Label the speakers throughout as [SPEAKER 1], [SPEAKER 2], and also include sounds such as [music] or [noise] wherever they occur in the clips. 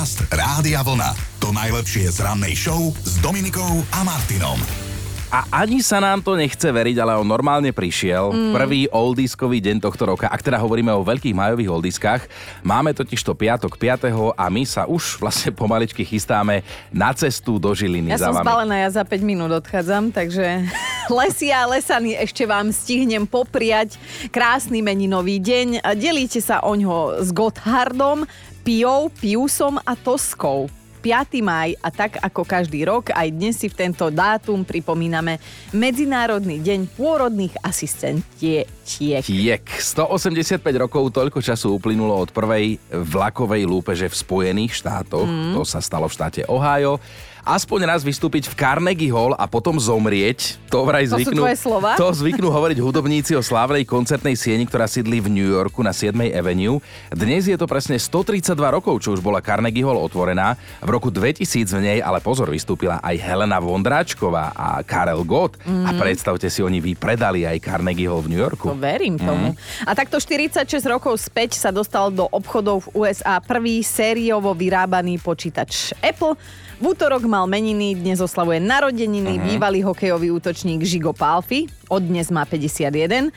[SPEAKER 1] Podcast Rádia Vlna. To najlepšie z rannej show s Dominikou a Martinom.
[SPEAKER 2] A ani sa nám to nechce veriť, ale on normálne prišiel. Mm. Prvý oldiskový deň tohto roka. Ak teda hovoríme o veľkých majových oldiskách, máme totiž to piatok 5. a my sa už vlastne pomaličky chystáme na cestu do Žiliny
[SPEAKER 3] Ja
[SPEAKER 2] za
[SPEAKER 3] som
[SPEAKER 2] vami.
[SPEAKER 3] zbalená, ja za 5 minút odchádzam, takže [laughs] lesia a lesany ešte vám stihnem popriať krásny meninový deň. Delíte sa o ňo s Gotthardom, Piou, Piusom a Toskou. 5. maj a tak ako každý rok, aj dnes si v tento dátum pripomíname Medzinárodný deň pôrodných asistentiek.
[SPEAKER 2] Tiek. 185 rokov, toľko času uplynulo od prvej vlakovej lúpeže v Spojených štátoch. Mm. To sa stalo v štáte Ohio. Aspoň raz vystúpiť v Carnegie Hall a potom zomrieť. To vraj
[SPEAKER 3] To
[SPEAKER 2] zvyknú? To zvyknú hovoriť hudobníci o slávnej koncertnej sieni, ktorá sídli v New Yorku na 7. Avenue. Dnes je to presne 132 rokov, čo už bola Carnegie Hall otvorená. V roku 2000 v nej, ale pozor, vystúpila aj Helena Vondráčková a Karel Gott. Mm. A predstavte si, oni vypredali aj Carnegie Hall v New Yorku.
[SPEAKER 3] To verím tomu. A takto 46 rokov späť sa dostal do obchodov v USA prvý sériovo vyrábaný počítač Apple. V útorok mal meniny, dnes oslavuje narodeniny bývalý hokejový útočník Žigo Palfi. Od dnes má 51.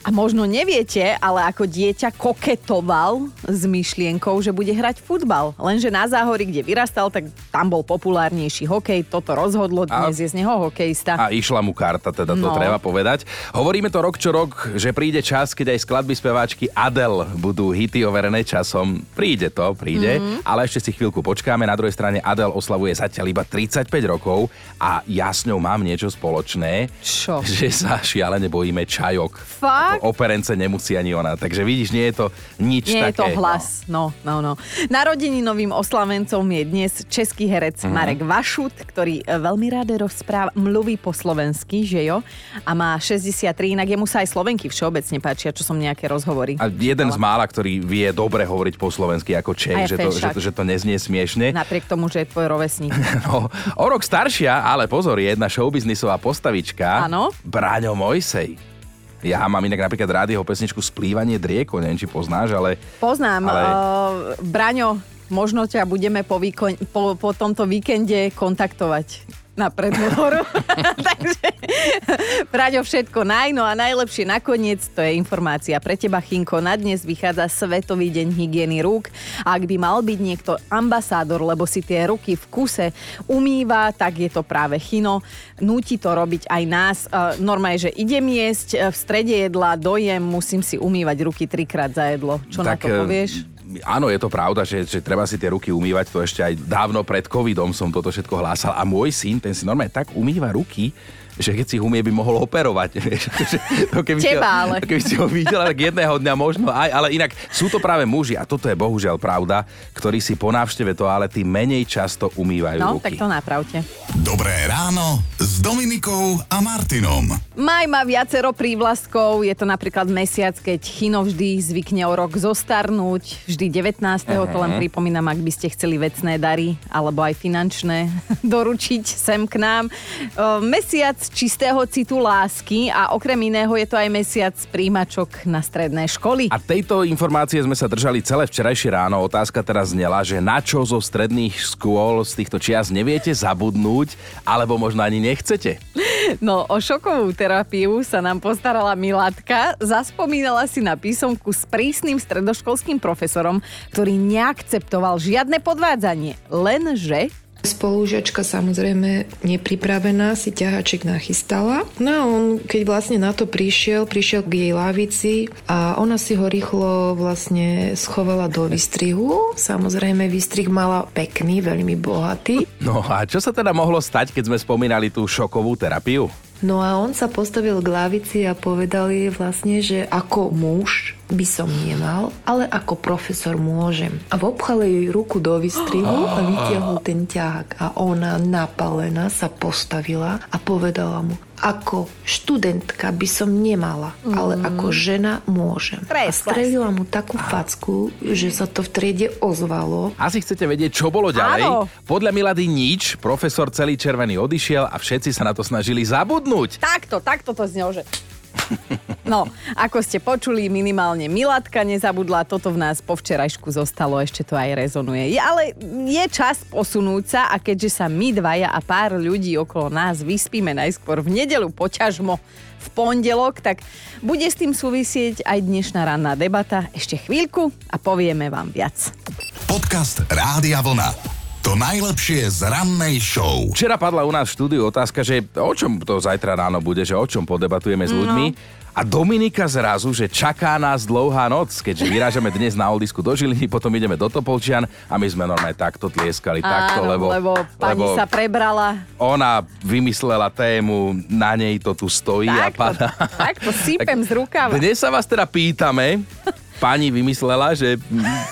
[SPEAKER 3] A možno neviete, ale ako dieťa koketoval s myšlienkou, že bude hrať futbal. Lenže na záhori, kde vyrastal, tak tam bol populárnejší hokej. Toto rozhodlo, dnes je z neho hokejista.
[SPEAKER 2] A išla mu karta, teda to
[SPEAKER 3] No.
[SPEAKER 2] treba povedať. Hovoríme to rok čo rok, že príde čas, keď aj skladby speváčky Adele budú hity overené časom. Príde to, príde,
[SPEAKER 3] Mhm.
[SPEAKER 2] ale ešte si chvíľku počkáme. Na druhej strane Adele oslavuje zatiaľ iba 35 rokov a ja s ňou mám niečo spoločné.
[SPEAKER 3] Čo?
[SPEAKER 2] Že sa šialene bojíme čajok.
[SPEAKER 3] Fakt?
[SPEAKER 2] Operence nemusí ani ona. Takže vidíš, nie je to nič
[SPEAKER 3] Nie je
[SPEAKER 2] také.
[SPEAKER 3] to hlas, no, no, no. Narodeninovým oslavencom je dnes český herec
[SPEAKER 2] Mhm.
[SPEAKER 3] Marek Vašut, ktorý e, veľmi rád rozpráva, mluví po slovensky, že jo? A má 63, inak jemu sa aj slovenky všeobecne páčia, čo som nejaké rozhovory.
[SPEAKER 2] A jeden z mála, ktorý vie dobre hovoriť po slovensky ako Čech, že
[SPEAKER 3] je
[SPEAKER 2] to, že, to, že to neznie smiešne.
[SPEAKER 3] Napriek tomu, že je tvoj rovesník. [laughs]
[SPEAKER 2] No, o rok staršia, ale pozor, je jedna showbiznisová postavička.
[SPEAKER 3] Áno.
[SPEAKER 2] Braňo Mojsej. Ja mám inak napríklad rád jeho pesničku Splývanie drieko, neviem, či poznáš, ale...
[SPEAKER 3] Poznám.
[SPEAKER 2] Ale-.
[SPEAKER 3] Uh, Braňo, možno ťa budeme po, víko- po, po tomto víkende kontaktovať na predhovoru. [laughs] [laughs] Takže Braňo, všetko naj, no a najlepšie nakoniec, to je informácia pre teba, Chinko. Na dnes vychádza Svetový deň hygieny rúk. Ak by mal byť niekto ambasádor, lebo si tie ruky v kuse umýva, tak je to práve Chino. Núti to robiť aj nás. Uh, Normálne, že idem jesť, e, v strede jedla dojem, musím si umývať ruky trikrát za jedlo. Čo na to
[SPEAKER 2] eh,
[SPEAKER 3] povieš?
[SPEAKER 2] Áno, je to pravda, že, že treba si tie ruky umývať, to ešte aj dávno pred covidom som toto všetko hlásal. A môj syn, ten si normálne tak umýva ruky, že keď si ich umie, by mohol operovať. [laughs] vieš. Že to keby si ho,
[SPEAKER 3] Teba ale. [laughs]
[SPEAKER 2] Keby si ho videla, tak jedného dňa možno aj, ale inak sú to práve muži, a toto je bohužiaľ pravda, ktorí si po návšteve toalety menej často umývajú
[SPEAKER 3] No,
[SPEAKER 2] ruky.
[SPEAKER 3] tak to napravte.
[SPEAKER 1] Dobré ráno s Dominikou a Martinom.
[SPEAKER 3] Maj má viacero prívlastkov, je to napríklad mesiac, keď Chino vždy zvykne o rok zostarnúť, vždy 19. to len pripomínam, ak by ste chceli vecné dary, alebo aj finančné [laughs] doručiť sem k nám. Mesiac čistého citu lásky a okrem iného je to aj mesiac príjimačok na stredné školy.
[SPEAKER 2] A tejto informácie sme sa držali celé včerajšie ráno. Otázka teraz znela, že na čo zo stredných škôl z týchto čias neviete zabudnúť, alebo možno ani nechcete.
[SPEAKER 3] No, o šokovú terapiu sa nám postarala Milatka. Zaspomínala si na písomku s prísnym stredoškolským profesorom, ktorý neakceptoval žiadne podvádzanie. Lenže
[SPEAKER 4] Spolužiačka samozrejme nepripravená si ťahaček nachystala. No a on, keď vlastne na to prišiel, prišiel k jej lavici a ona si ho rýchlo vlastne schovala do výstrihu. Samozrejme, výstrih mala pekný, veľmi bohatý.
[SPEAKER 2] No a čo sa teda mohlo stať, keď sme spomínali tú šokovú terapiu?
[SPEAKER 4] No a on sa postavil k lavici a povedal jej vlastne, že ako muž by som nemal, ale ako profesor môžem. A vobchal jej ruku do výstrihu a vytiahol ten ťahák. A ona napalená sa postavila a povedala mu, ako študentka by som nemala, ale ako žena môžem. A
[SPEAKER 3] Tresla.
[SPEAKER 4] strelila mu takú facku, že sa to v triede ozvalo.
[SPEAKER 2] Asi chcete vedieť, čo bolo ďalej?
[SPEAKER 3] Áno.
[SPEAKER 2] Podľa Milady nič, profesor celý červený odišiel a všetci sa na to snažili zabudnúť.
[SPEAKER 3] takto, takto to znelo, že... No, ako ste počuli, minimálne Milatka nezabudla, toto v nás po včerajšku zostalo, ešte to aj rezonuje. Je, ale je čas posunúť sa a keďže sa my dvaja a pár ľudí okolo nás vyspíme najskôr v nedelu poťažmo v pondelok, tak bude s tým súvisieť aj dnešná ranná debata. Ešte chvíľku a povieme vám viac.
[SPEAKER 1] Podcast Rádia Vlna. To najlepšie z rannej show.
[SPEAKER 2] Včera padla u nás v štúdiu otázka, že o čom to zajtra ráno bude, že o čom podebatujeme s ľuďmi. A Dominika zrazu, že čaká nás dlouhá noc, keďže vyrážame dnes na Oldisku do Žiliny, potom ideme do Topolčian a my sme normálne takto tlieskali,
[SPEAKER 3] Áno,
[SPEAKER 2] takto, lebo...
[SPEAKER 3] lebo pani
[SPEAKER 2] lebo
[SPEAKER 3] sa prebrala.
[SPEAKER 2] Ona vymyslela tému, na nej to tu stojí a
[SPEAKER 3] Takto,
[SPEAKER 2] padá.
[SPEAKER 3] takto sypem z rukava.
[SPEAKER 2] Dnes sa vás teda pýtame, [laughs] pani vymyslela, že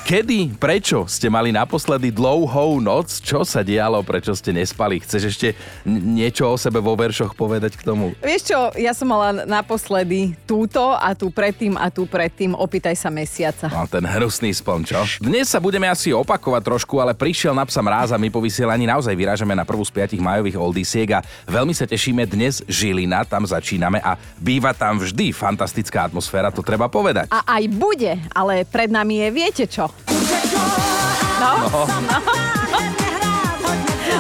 [SPEAKER 2] kedy, prečo ste mali naposledy dlouhou noc, čo sa dialo, prečo ste nespali? Chceš ešte niečo o sebe vo veršoch povedať k tomu?
[SPEAKER 3] Vieš čo, ja som mala naposledy túto a tu predtým a tu predtým, opýtaj sa mesiaca.
[SPEAKER 2] No, ten hnusný spln, čo? Dnes sa budeme asi opakovať trošku, ale prišiel na psa mráz a my po vysielaní naozaj vyrážame na prvú z piatich majových oldisiek a veľmi sa tešíme dnes Žilina, tam začíname a býva tam vždy fantastická atmosféra, to treba povedať.
[SPEAKER 3] A aj bude, ale pred nami je viete čo. No, no.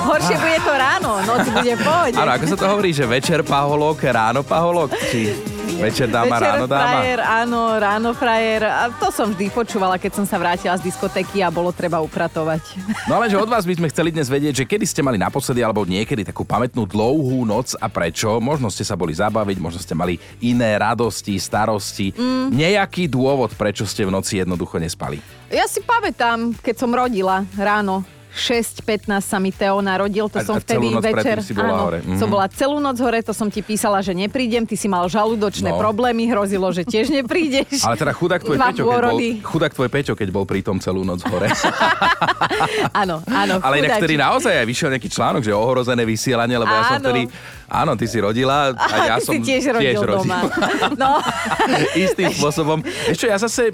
[SPEAKER 3] Horšie bude to ráno, noc bude pohode.
[SPEAKER 2] Áno, ako sa to hovorí, že večer paholok, ráno paholok? Či večer dáma,
[SPEAKER 3] Večer
[SPEAKER 2] ráno dáma?
[SPEAKER 3] frajer, áno, ráno frajer. A to som vždy počúvala, keď som sa vrátila z diskotéky a bolo treba upratovať.
[SPEAKER 2] No ale že od vás by sme chceli dnes vedieť, že kedy ste mali naposledy alebo niekedy takú pamätnú dlouhú noc a prečo. Možno ste sa boli zabaviť, možno ste mali iné radosti, starosti. Mm. Nejaký dôvod, prečo ste v noci jednoducho nespali.
[SPEAKER 3] Ja si pamätám, keď som rodila ráno. 6.15 sa mi Teo narodil, to
[SPEAKER 2] A-
[SPEAKER 3] som
[SPEAKER 2] a
[SPEAKER 3] vtedy
[SPEAKER 2] noc
[SPEAKER 3] večer...
[SPEAKER 2] si bola
[SPEAKER 3] áno,
[SPEAKER 2] hore. Mhm.
[SPEAKER 3] som bola celú noc hore, to som ti písala, že neprídem, ty si mal žalúdočné
[SPEAKER 2] No.
[SPEAKER 3] problémy, hrozilo, že tiež neprídeš. [laughs]
[SPEAKER 2] Ale teda chudák tvoj, Peťo, keď bol, chudák tvoj Peťo, keď bol pritom celú noc hore. [laughs]
[SPEAKER 3] Áno, áno.
[SPEAKER 2] Ale inak vtedy naozaj aj vyšiel nejaký článok, že ohrozené vysielanie, lebo ja som
[SPEAKER 3] Áno.
[SPEAKER 2] vtedy... Áno, ty si rodila a ja
[SPEAKER 3] ty
[SPEAKER 2] som
[SPEAKER 3] si tiež rodil doma. [laughs] No,
[SPEAKER 2] Istým spôsobom. Ešte ja zase,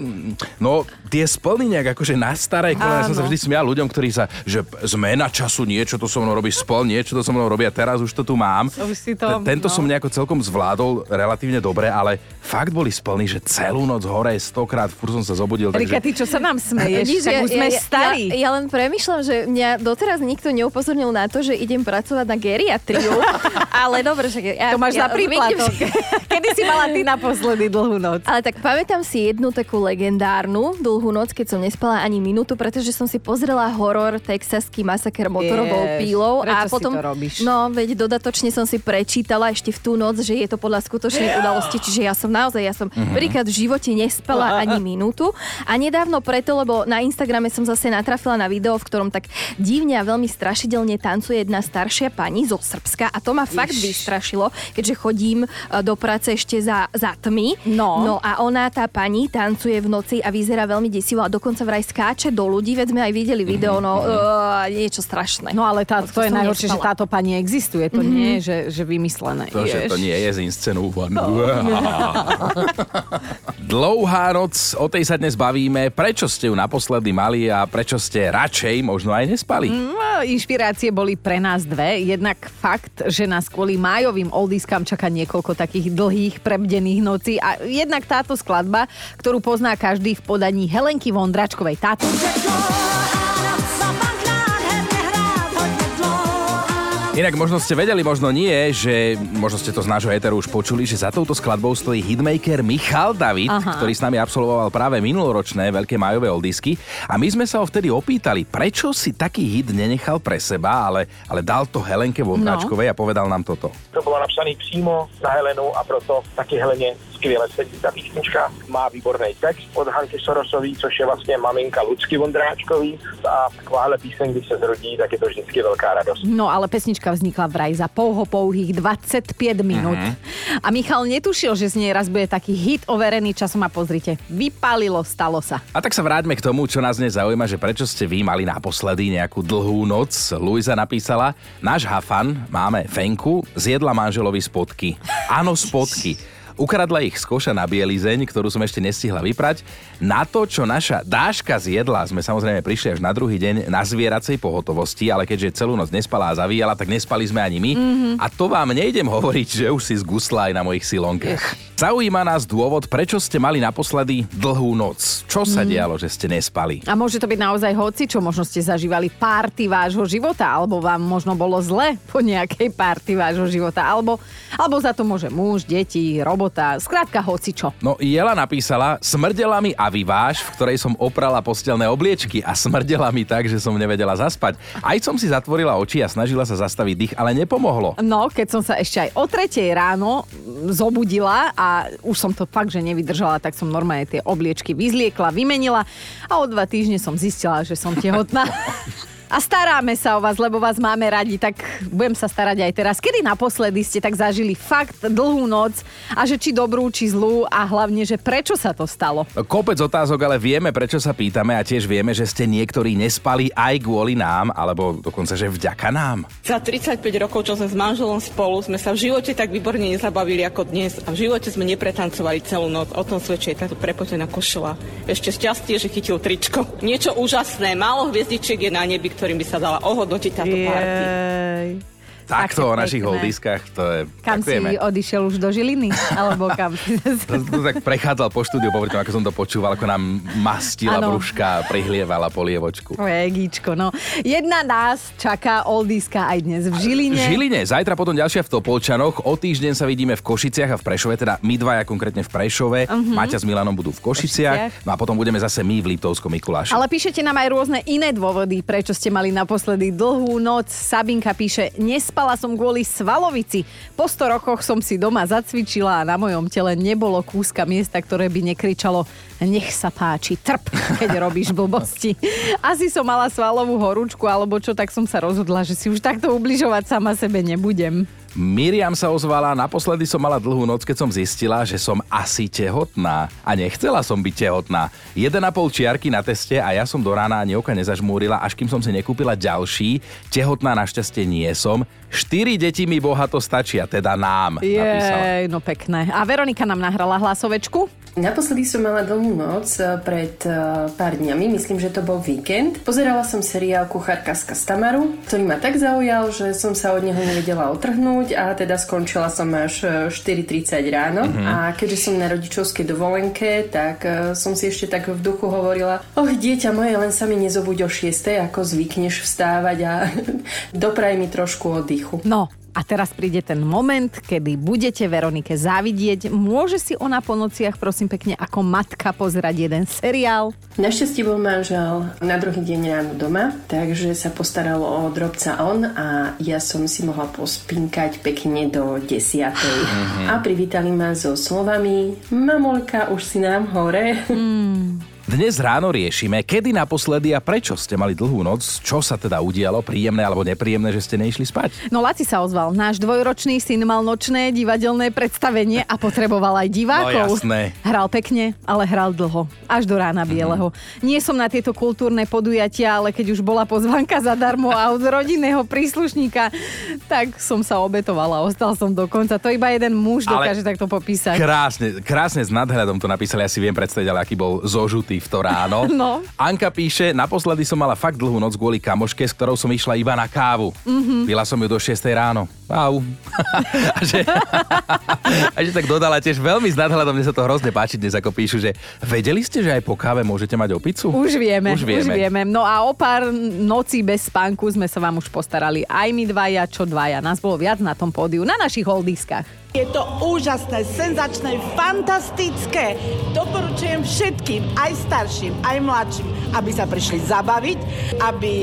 [SPEAKER 2] no tie splny nejak akože na staré kolena, ja som sa vždy smial ľuďom, ktorí sa, že zmena času, niečo to so mnou robí spol, niečo to so mnou robí a teraz už to tu mám.
[SPEAKER 3] Už si to-
[SPEAKER 2] Tento
[SPEAKER 3] no.
[SPEAKER 2] som nejako celkom zvládol relatívne dobre, ale fakt boli splny, že celú noc hore, stokrát, fur som sa zobudil.
[SPEAKER 3] Rika, ty čo sa nám smeješ?
[SPEAKER 5] Vidíš,
[SPEAKER 3] Tak už sme starí.
[SPEAKER 5] Ja, ja len premyšľam, že mňa doteraz nikto neupozornil na to, že idem pracovať na geriatriu. [laughs] ale dobre, že ja,
[SPEAKER 3] To máš
[SPEAKER 5] ja,
[SPEAKER 3] za príplatok. [laughs] Kedy si mala ty naposledy dlhú noc?
[SPEAKER 5] Ale tak pamätám si jednu takú legendárnu dlhú noc, keď som nespala ani minútu, pretože som si pozrela horor Texaský masaker motorovou
[SPEAKER 3] Jež,
[SPEAKER 5] pílou.
[SPEAKER 3] prečo
[SPEAKER 5] a
[SPEAKER 3] si
[SPEAKER 5] potom,
[SPEAKER 3] to robíš?
[SPEAKER 5] No, veď dodatočne som si prečítala ešte v tú noc, že je to podľa skutočnej [gasps] udalosti, čiže ja som naozaj, ja som
[SPEAKER 3] Mhm.
[SPEAKER 5] prvýkrát v živote nespala [laughs] ani minútu. A nedávno preto, lebo na Instagrame som zase natrafila na video, v ktorom tak divne a veľmi strašidelne tancuje jedna staršia pani zo Srbska a to ma fakt vystrašilo, keďže chodím e, do práce ešte za, za tmy.
[SPEAKER 3] No.
[SPEAKER 5] no a ona, tá pani, tancuje v noci a vyzerá veľmi desivo a dokonca vraj skáče do ľudí, veď sme aj videli video, no uh, niečo strašné.
[SPEAKER 3] No ale tá, to je
[SPEAKER 5] som
[SPEAKER 3] najhoršie, že táto pani existuje. To nie je, že, že vymyslené.
[SPEAKER 2] To, že to nie je zinscenúvané. [laughs] Dlouhá noc, o tej sa dnes bavíme. Prečo ste ju naposledy mali a prečo ste radšej možno aj nespali?
[SPEAKER 3] No, inšpirácie boli pre nás dve. Jednak fakt, že nás kvôli májovým oldiskám čaká niekoľko takých dlhých, prebdených nocí. A jednak táto skladba, ktorú pozná každý v podaní Helenky Vondračkovej. Táto.
[SPEAKER 2] Inak možno ste vedeli, možno nie, že možno ste to z nášho éteru už počuli, že za touto skladbou stojí hitmaker Michal David,
[SPEAKER 3] Aha.
[SPEAKER 2] ktorý s nami absolvoval práve minuloročné veľké majové oldisky. A my sme sa ho vtedy opýtali, prečo si taký hit nenechal pre seba, ale, ale dal to Helenke Vondráčkovej a povedal nám toto.
[SPEAKER 6] To bylo napsané přímo na Helenu a proto taky Heleně skvěle sedí ta písnička. Má výborný text od Hanky Sorosový, což je vlastně maminka Lucky Vondráčkový a takováhle píseň, když se zrodí, tak je to vždycky velká radost.
[SPEAKER 3] No ale pesnička vznikla vraj za pouho pouhých 25 minút. A Michal netušil, že z nej raz bude taký hit overený časom a pozrite, vypálilo, stalo sa.
[SPEAKER 2] A tak sa vráťme k tomu, čo nás dnes zaujíma, že prečo ste vy mali naposledy nejakú dlhú noc. Luisa napísala, náš hafan, máme Fenku, zjedla manželovi spodky. Áno, spodky. Ukradla ich z koša na bielizeň, ktorú som ešte nestihla vyprať. Na to, čo naša dáška zjedla, sme samozrejme prišli až na druhý deň na zvieracej pohotovosti, ale keďže celú noc nespala a zavíjala, tak nespali sme ani my. Mm-hmm. A to vám nejdem hovoriť, že už si zgusla aj na mojich silonkách. Zaujíma nás dôvod, prečo ste mali naposledy dlhú noc. Čo sa mm. dialo, že ste nespali?
[SPEAKER 3] A môže to byť naozaj hoci, čo možno ste zažívali párty vášho života, alebo vám možno bolo zle po nejakej párty vášho života, alebo, alebo za to môže muž, deti, robota, skrátka hoci čo.
[SPEAKER 2] No Jela napísala, smrdela mi a vyváž, v ktorej som oprala postelné obliečky a smrdela mi tak, že som nevedela zaspať. Aj som si zatvorila oči a snažila sa zastaviť dých, ale nepomohlo.
[SPEAKER 3] No, keď som sa ešte aj o tretej ráno zobudila a už som to fakt, že nevydržala, tak som normálne tie obliečky vyzliekla, vymenila a o dva týždne som zistila, že som tehotná. [laughs] A staráme sa o vás, lebo vás máme radi, tak budem sa starať aj teraz. Kedy naposledy ste tak zažili fakt dlhú noc a že či dobrú, či zlú a hlavne, že prečo sa to stalo?
[SPEAKER 2] Kopec otázok, ale vieme, prečo sa pýtame a tiež vieme, že ste niektorí nespali aj kvôli nám, alebo dokonca, že vďaka nám.
[SPEAKER 7] Za 35 rokov, čo sme s manželom spolu, sme sa v živote tak výborne nezabavili ako dnes a v živote sme nepretancovali celú noc. O tom svedčí táto prepotená košela. Ešte šťastie, že chytil tričko. Niečo úžasné, málo hviezdičiek je na nebi, ktorým by sa dala ohodnotiť táto party.
[SPEAKER 2] Takto o našich holdiskách, to je...
[SPEAKER 3] Kam
[SPEAKER 2] tak
[SPEAKER 3] si odišiel už do Žiliny? Alebo kam? [laughs]
[SPEAKER 2] To, to tak prechádzal po štúdiu, popri tom, ako som to počúval, ako nám mastila
[SPEAKER 3] Áno.
[SPEAKER 2] brúška a prihlievala polievočku.
[SPEAKER 3] Egíčko, no. Jedna nás čaká oldiska aj dnes v Žiline.
[SPEAKER 2] V Žiline, zajtra potom ďalšia v Topolčanoch, o týždeň sa vidíme v Košiciach a v Prešove, teda my dvaja konkrétne v Prešove, uh-huh. Maťa s Milanom budú v Košiciach,
[SPEAKER 3] Košiciach.
[SPEAKER 2] no a potom budeme zase my v Liptovskom Mikuláši.
[SPEAKER 3] Ale píšete nám aj rôzne iné dôvody, prečo ste mali naposledy dlhú noc. Sabinka píše, nespala som kvôli svalovici. Po 100 rokoch som si doma zacvičila a na mojom tele nebolo kúska miesta, ktoré by nekričalo nech sa páči, trp, keď robíš blbosti. Asi som mala svalovú horúčku alebo čo, tak som sa rozhodla, že si už takto ubližovať sama sebe nebudem.
[SPEAKER 2] Miriam sa ozvala, naposledy som mala dlhú noc, keď som zistila, že som asi tehotná. A nechcela som byť tehotná. 1,5 čiarky na teste a ja som do rána ani oka nezažmúrila, až kým som si nekúpila ďalší. Tehotná našťastie nie som. Štyri deti mi bohato stačia, teda nám, napísala.
[SPEAKER 3] Jej, no pekné. A Veronika nám nahrala hlasovečku.
[SPEAKER 8] Naposledy som mala dlhú noc eh, pred eh, pár dňami, myslím, že to bol víkend. Pozerala som seriál Kuchárka z Kastamaru, ktorý ma tak zaujal, že som sa od neho nevedela otrhnúť a teda skončila som až eh, 4.30 ráno.
[SPEAKER 2] Mhm.
[SPEAKER 8] A keďže som na rodičovskej dovolenke, tak eh, som si ešte tak v duchu hovorila, och dieťa moje, len sa mi nezobuď o 6, ako zvykneš vstávať a [laughs] dopraj mi trošku oddychu.
[SPEAKER 3] No, a teraz príde ten moment, kedy budete Veronike závidieť. Môže si ona po nociach, prosím pekne, ako matka pozerať jeden seriál.
[SPEAKER 8] Našťastie bol manžel na druhý deň ráno doma, takže sa postaralo o drobca on a ja som si mohla pospinkať pekne do desiatej. A privítali ma so slovami Mamolka, už si nám hore.
[SPEAKER 2] Dnes ráno riešime, kedy naposledy a prečo ste mali dlhú noc, čo sa teda udialo, príjemné alebo nepríjemné, že ste neišli spať.
[SPEAKER 3] No Laci sa ozval. Náš dvojročný syn mal nočné divadelné predstavenie a potreboval aj divákov.
[SPEAKER 2] No jasné.
[SPEAKER 3] Hral pekne, ale hral dlho. Až do rána bieleho. Nie som na tieto kultúrne podujatia, ale keď už bola pozvanka zadarmo a od rodinného príslušníka, tak som sa obetovala. Ostal som do konca. To iba jeden muž
[SPEAKER 2] Ale-
[SPEAKER 3] dokáže takto popísať.
[SPEAKER 2] Krásne, krásne s nadhľadom to napísali, ja si viem predstaviť, ale aký bol zožutý v to ráno. [laughs]
[SPEAKER 3] No.
[SPEAKER 2] Anka píše, naposledy som mala fakt dlhú noc kvôli kamoške, s ktorou som išla iba na kávu.
[SPEAKER 3] Mhm.
[SPEAKER 2] Mm-hmm. Pila som ju do 6 ráno. Au. [laughs] a, že, a že tak dodala tiež veľmi s nadhľadom, mne sa to hrozne páči dnes, ako píšu, že vedeli ste, že aj po káve môžete mať opicu?
[SPEAKER 3] Už vieme,
[SPEAKER 2] Už vieme.
[SPEAKER 3] už vieme. No a o pár nocí bez spánku sme sa vám už postarali. Aj my dvaja, čo dvaja. Nás bolo viac na tom pódiu, na našich holdiskách.
[SPEAKER 9] Je to úžasné, senzačné, fantastické. Doporučujem všetkým, aj starším, aj mladším, aby sa prišli zabaviť, aby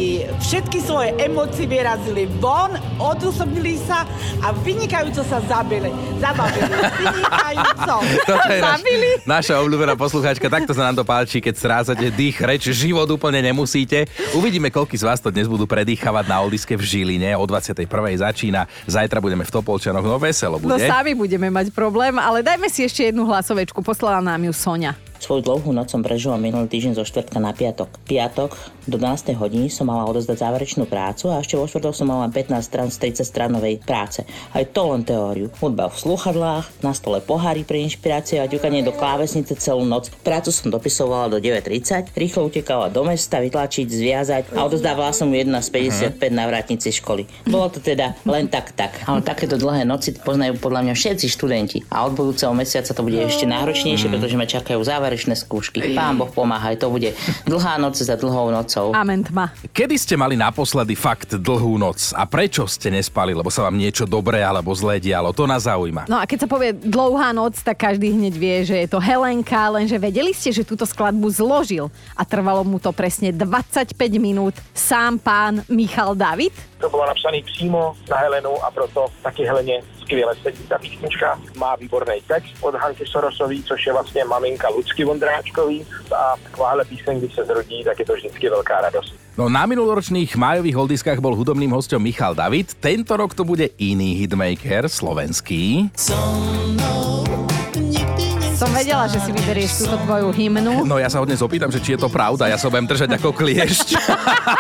[SPEAKER 9] všetky svoje emócie vyrazili von, odosobnili sa a vynikajúco sa zabili. Zabavili. Vynikajúco. [laughs]
[SPEAKER 2] Toto je naš,
[SPEAKER 3] Zabili?
[SPEAKER 2] naša obľúbená poslucháčka, takto sa nám to páči, keď strácate dých, reč, život úplne nemusíte. Uvidíme, koľko z vás to dnes budú predýchavať na Oldiske v Žiline. O 21. začína, zajtra budeme v Topolčanoch, no veselo
[SPEAKER 3] No
[SPEAKER 2] bude.
[SPEAKER 3] sami budeme mať problém, ale dajme si ešte jednu hlasovečku. Poslala nám ju Sonia.
[SPEAKER 10] Svoju dlhú noc som prežila minulý týždeň zo štvrtka na piatok. Piatok do 12. hodiny som mala odozdať záverečnú prácu a ešte vo štvrtok som mala 15 strán z 30 stranovej práce. Aj to len teóriu. Hudba v sluchadlách, na stole pohári pre inšpiráciu a ťukanie do klávesnice celú noc. Prácu som dopisovala do 9.30, rýchlo utekala do mesta, vytlačiť, zviazať a odozdávala som ju jedna z 55 na vrátnici školy. Bolo to teda len tak tak. Ale takéto dlhé noci poznajú podľa mňa všetci študenti. A od budúceho mesiaca to bude ešte náročnejšie, pretože ma čakajú záverečné skúšky. Pán Boh pomáha, to bude dlhá noc za dlhou nocou.
[SPEAKER 3] Amen tma.
[SPEAKER 2] Kedy ste mali naposledy fakt dlhú noc a prečo ste nespali, lebo sa vám niečo dobré alebo zlé dialo? To nás zaujíma.
[SPEAKER 3] No a keď sa povie dlouhá noc, tak každý hneď vie, že je to Helenka, lenže vedeli ste, že túto skladbu zložil a trvalo mu to presne 25 minút sám pán Michal David?
[SPEAKER 6] To bolo napsané přímo na Helenu a proto taky Heleně skvěle sedí ta písnička. Má výborný text od Hanky Sorosový, což je vlastně maminka Lucky Vondráčkový a takováhle píseň, když se zrodí, tak je to vždycky velká radost.
[SPEAKER 2] No na minuloročných májových holdiskách bol hudobným hostom Michal David. Tento rok to bude iný hitmaker, slovenský.
[SPEAKER 3] Som vedela, že si vyberieš túto tvoju hymnu.
[SPEAKER 2] No ja sa ho dnes opýtam, že či je to pravda. Ja sa budem držať ako kliešť.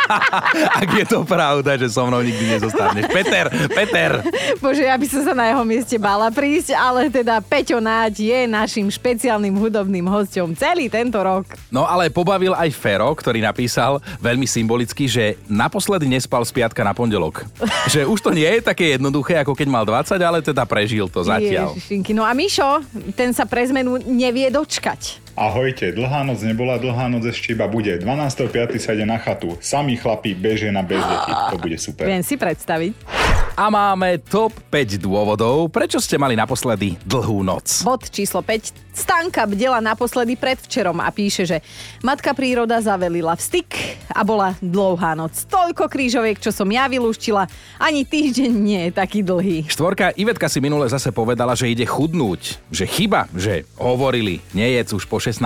[SPEAKER 2] [laughs] Ak je to pravda, že so mnou nikdy nezostaneš. Peter, Peter.
[SPEAKER 3] Bože, ja by som sa na jeho mieste bála prísť, ale teda Peťo Náď je našim špeciálnym hudobným hostom celý tento rok.
[SPEAKER 2] No ale pobavil aj Fero, ktorý napísal veľmi symbolicky, že naposledy nespal z piatka na pondelok. [laughs] že už to nie je také jednoduché, ako keď mal 20, ale teda prežil to zatiaľ.
[SPEAKER 3] Ježišinky. No a Mišo, ten sa pre zmenu nevie dočkať.
[SPEAKER 11] Ahojte, dlhá noc nebola, dlhá noc ešte iba bude. 12.5. sa ide na chatu. Sami chlapí bežia na bez detí. To bude super.
[SPEAKER 3] Viem si predstaviť.
[SPEAKER 2] A máme top 5 dôvodov, prečo ste mali naposledy dlhú noc.
[SPEAKER 3] Bod číslo 5. Stanka bdela naposledy predvčerom a píše, že matka príroda zavelila v styk a bola dlouhá noc. Toľko krížoviek, čo som ja vylúštila, ani týždeň nie je taký dlhý.
[SPEAKER 2] Štvorka Ivetka si minule zase povedala, že ide chudnúť. Že chyba, že hovorili, nejedz už po 16.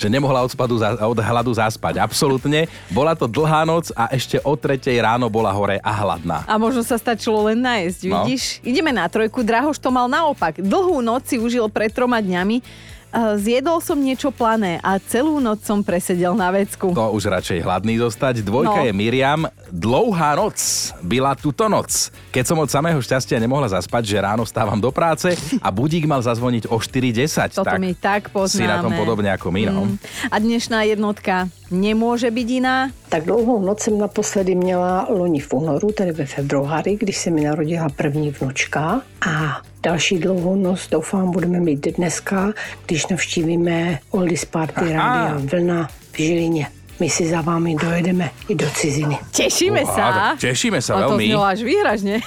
[SPEAKER 2] Že nemohla od, spadu, od hladu zaspať. Absolútne. Bola to dlhá noc a ešte o 3 ráno bola hore a hladná.
[SPEAKER 3] A možno sa stačilo len nájsť,
[SPEAKER 2] No.
[SPEAKER 3] vidíš? Ideme na trojku, Drahoš to mal naopak. Dlhú noc si užil pred troma dňami, a zjedol som niečo plané a celú noc som presedel na vecku.
[SPEAKER 2] To už radšej hladný dostať. Dvojka
[SPEAKER 3] No.
[SPEAKER 2] je Miriam. Dlouhá noc byla túto noc. Keď som od samého šťastia nemohla zaspať, že ráno stávam do práce a budík mal zazvoniť o 4.10.
[SPEAKER 3] Toto my tak poznáme.
[SPEAKER 2] si na tom podobne ako my, no.
[SPEAKER 3] Mm. A dnešná jednotka nemôže byť iná.
[SPEAKER 12] Tak dlouhou noc jsem naposledy měla loni v únoru, tedy ve februári, když se mi narodila první vnučka. A další dlouhou noc doufám budeme mít dneska, když navštívíme Oldies Party Rádia Vlna v Žilině. My si za vámi dojedeme i do ciziny.
[SPEAKER 3] Tešíme sa.
[SPEAKER 2] tešíme sa
[SPEAKER 3] to
[SPEAKER 2] veľmi.
[SPEAKER 3] znelo až výhražne.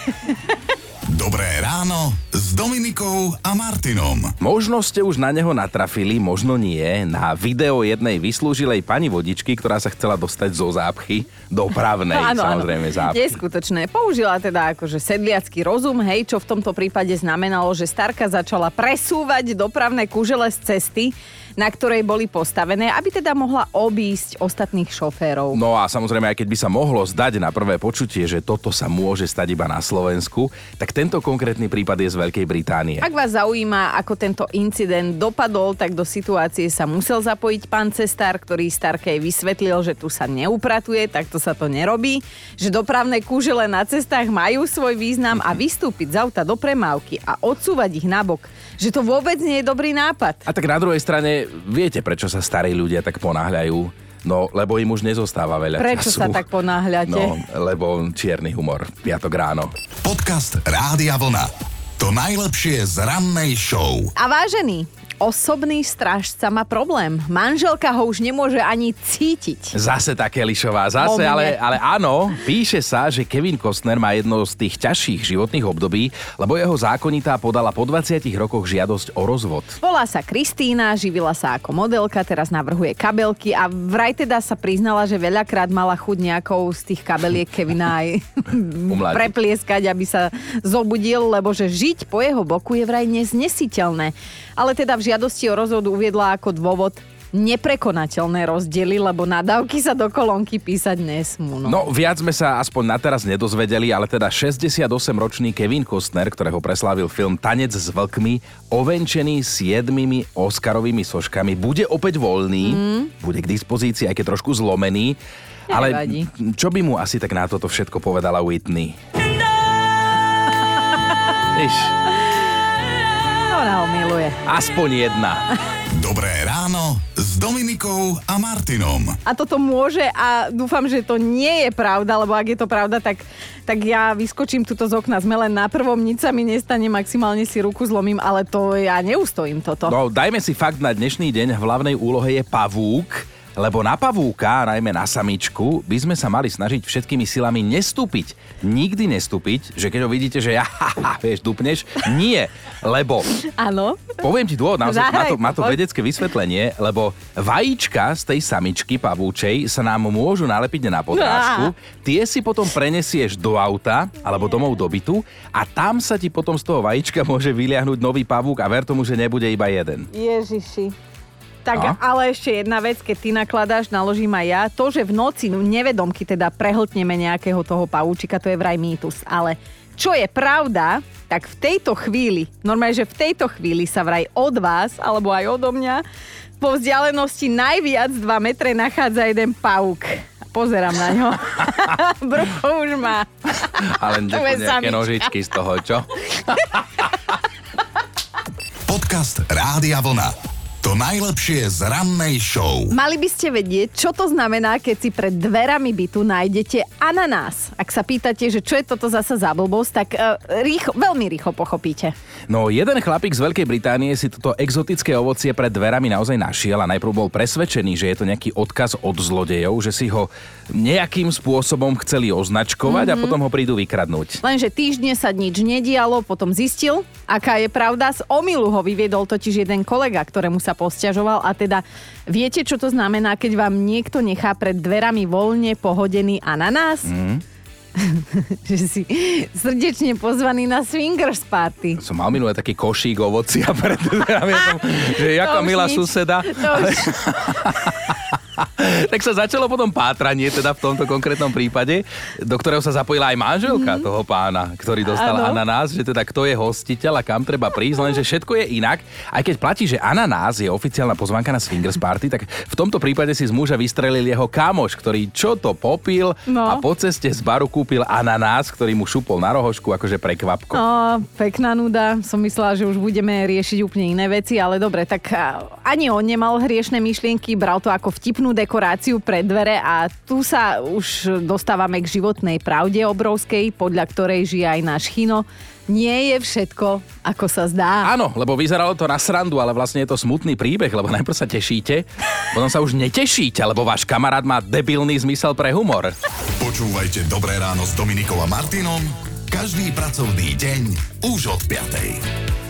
[SPEAKER 1] Dobré ráno s Dominikou a Martinom.
[SPEAKER 2] Možno ste už na neho natrafili, možno nie, na video jednej vyslúžilej pani vodičky, ktorá sa chcela dostať zo zápchy do právnej, [laughs] samozrejme zápchy.
[SPEAKER 3] Neskutočné. Použila teda akože sedliacký rozum, hej, čo v tomto prípade znamenalo, že starka začala presúvať dopravné kužele z cesty, na ktorej boli postavené, aby teda mohla obísť ostatných šoférov.
[SPEAKER 2] No a samozrejme, aj keď by sa mohlo zdať na prvé počutie, že toto sa môže stať iba na Slovensku, tak tento konkrétny prípad je z Veľkej Británie.
[SPEAKER 3] Ak vás zaujíma, ako tento incident dopadol, tak do situácie sa musel zapojiť pán cestár, ktorý Starkej vysvetlil, že tu sa neupratuje, takto sa to nerobí, že dopravné kúžele na cestách majú svoj význam a vystúpiť z auta do premávky a odsúvať ich nabok, že to vôbec nie je dobrý nápad.
[SPEAKER 2] A tak na druhej strane, viete, prečo sa starí ľudia tak ponáhľajú? No, lebo im už nezostáva veľa
[SPEAKER 3] Prečo
[SPEAKER 2] času.
[SPEAKER 3] sa tak ponáhľate?
[SPEAKER 2] No, lebo čierny humor. Piatok ráno.
[SPEAKER 1] Podcast Rádia Vlna. To najlepšie z rannej show.
[SPEAKER 3] A vážený, osobný strážca má problém. Manželka ho už nemôže ani cítiť.
[SPEAKER 2] Zase také lišová, zase, ale, ale áno, píše sa, že Kevin Costner má jedno z tých ťažších životných období, lebo jeho zákonitá podala po 20 rokoch žiadosť o rozvod.
[SPEAKER 3] Volá sa Kristína, živila sa ako modelka, teraz navrhuje kabelky a vraj teda sa priznala, že veľakrát mala chuť nejakou z tých kabeliek Kevina aj [laughs] preplieskať, aby sa zobudil, lebo že žiť po jeho boku je vraj neznesiteľné. Ale teda v žiadosti o rozvod uviedla ako dôvod neprekonateľné rozdiely, lebo nadávky sa do kolónky písať nesmú. No.
[SPEAKER 2] No, viac sme sa aspoň na teraz nedozvedeli, ale teda 68-ročný Kevin Costner, ktorého preslávil film Tanec s vlkmi, ovenčený siedmimi Oscarovými soškami, bude opäť voľný, mm. bude k dispozícii, aj keď trošku zlomený. Ale
[SPEAKER 3] Nevadí.
[SPEAKER 2] čo by mu asi tak na toto všetko povedala Whitney? Víš,
[SPEAKER 3] Ona ho miluje.
[SPEAKER 2] aspoň jedna.
[SPEAKER 1] Dobré ráno s Dominikou a Martinom.
[SPEAKER 3] A toto môže a dúfam, že to nie je pravda, lebo ak je to pravda, tak, tak ja vyskočím tuto z okna. Sme len na prvom, nič sa mi nestane, maximálne si ruku zlomím, ale to ja neustojím toto.
[SPEAKER 2] No, dajme si fakt na dnešný deň. V hlavnej úlohe je pavúk, lebo na pavúka, najmä na samičku, by sme sa mali snažiť všetkými silami nestúpiť. Nikdy nestúpiť, že keď ho vidíte, že ja, [laughs] haha, vieš, dupneš. Nie, lebo
[SPEAKER 3] Áno.
[SPEAKER 2] Poviem ti dôvod, naozaj má to, má to vedecké vysvetlenie, lebo vajíčka z tej samičky pavúčej sa nám môžu nalepiť na podrážku, tie si potom prenesieš do auta alebo domov do bytu a tam sa ti potom z toho vajíčka môže vyliahnuť nový pavúk a ver tomu, že nebude iba jeden.
[SPEAKER 3] Ježiši. Tak
[SPEAKER 2] No.
[SPEAKER 3] ale ešte jedna vec, keď ty nakladáš, naložím aj ja. To, že v noci no, nevedomky teda prehltneme nejakého toho pavúčika, to je vraj mýtus. Ale čo je pravda, tak v tejto chvíli, normálne, že v tejto chvíli sa vraj od vás, alebo aj odo mňa, po vzdialenosti najviac 2 metre nachádza jeden pavúk. Pozerám na ňo. [laughs] Brucho už má. [laughs]
[SPEAKER 2] Ale nejaké nožičky z toho, čo? [laughs]
[SPEAKER 1] Podcast Rádia Vlna. To najlepšie z rannej show.
[SPEAKER 3] Mali by ste vedieť, čo to znamená, keď si pred dverami bytu nájdete ananás. Ak sa pýtate, že čo je toto zasa za blbosť, tak uh, rýchlo, veľmi rýchlo pochopíte.
[SPEAKER 2] No, jeden chlapík z Veľkej Británie si toto exotické ovocie pred dverami naozaj našiel a najprv bol presvedčený, že je to nejaký odkaz od zlodejov, že si ho nejakým spôsobom chceli označkovať mm-hmm. a
[SPEAKER 3] Mhm.
[SPEAKER 2] potom ho prídu vykradnúť.
[SPEAKER 3] Lenže týždne sa nič nedialo, potom zistil, aká je pravda. Z omilu ho vyviedol totiž jeden kolega, ktorému sa posťažoval a teda viete, čo to znamená, keď vám niekto nechá pred dverami voľne pohodený ananás?
[SPEAKER 2] Mm. [laughs]
[SPEAKER 3] že si srdečne pozvaný na swingers party.
[SPEAKER 2] Som mal minulé taký košík ovocia [laughs] pred dverami, ja som, že [laughs] jaká milá
[SPEAKER 3] nič.
[SPEAKER 2] suseda.
[SPEAKER 3] To už... [laughs]
[SPEAKER 2] tak sa začalo potom pátranie, teda v tomto konkrétnom prípade, do ktorého sa zapojila aj manželka mm-hmm. toho pána, ktorý dostal
[SPEAKER 3] Áno.
[SPEAKER 2] ananás, že teda kto je hostiteľ a kam treba prísť, lenže všetko je inak. Aj keď platí, že ananás je oficiálna pozvanka na swingers party, tak v tomto prípade si z muža vystrelil jeho kamoš, ktorý čo to popil
[SPEAKER 3] No.
[SPEAKER 2] a po ceste z baru kúpil ananás, ktorý mu šupol na rohošku akože prekvapko.
[SPEAKER 3] No, pekná nuda. Som myslela, že už budeme riešiť úplne iné veci, ale dobre, tak ani on nemal hriešne myšlienky, bral to ako vtipnú dekoráciu pred dvere a tu sa už dostávame k životnej pravde obrovskej, podľa ktorej žije aj náš Chino. Nie je všetko, ako sa zdá.
[SPEAKER 2] Áno, lebo vyzeralo to na srandu, ale vlastne je to smutný príbeh, lebo najprv sa tešíte, potom sa už netešíte, lebo váš kamarát má debilný zmysel pre humor.
[SPEAKER 1] Počúvajte Dobré ráno s Dominikou a Martinom každý pracovný deň už od 5.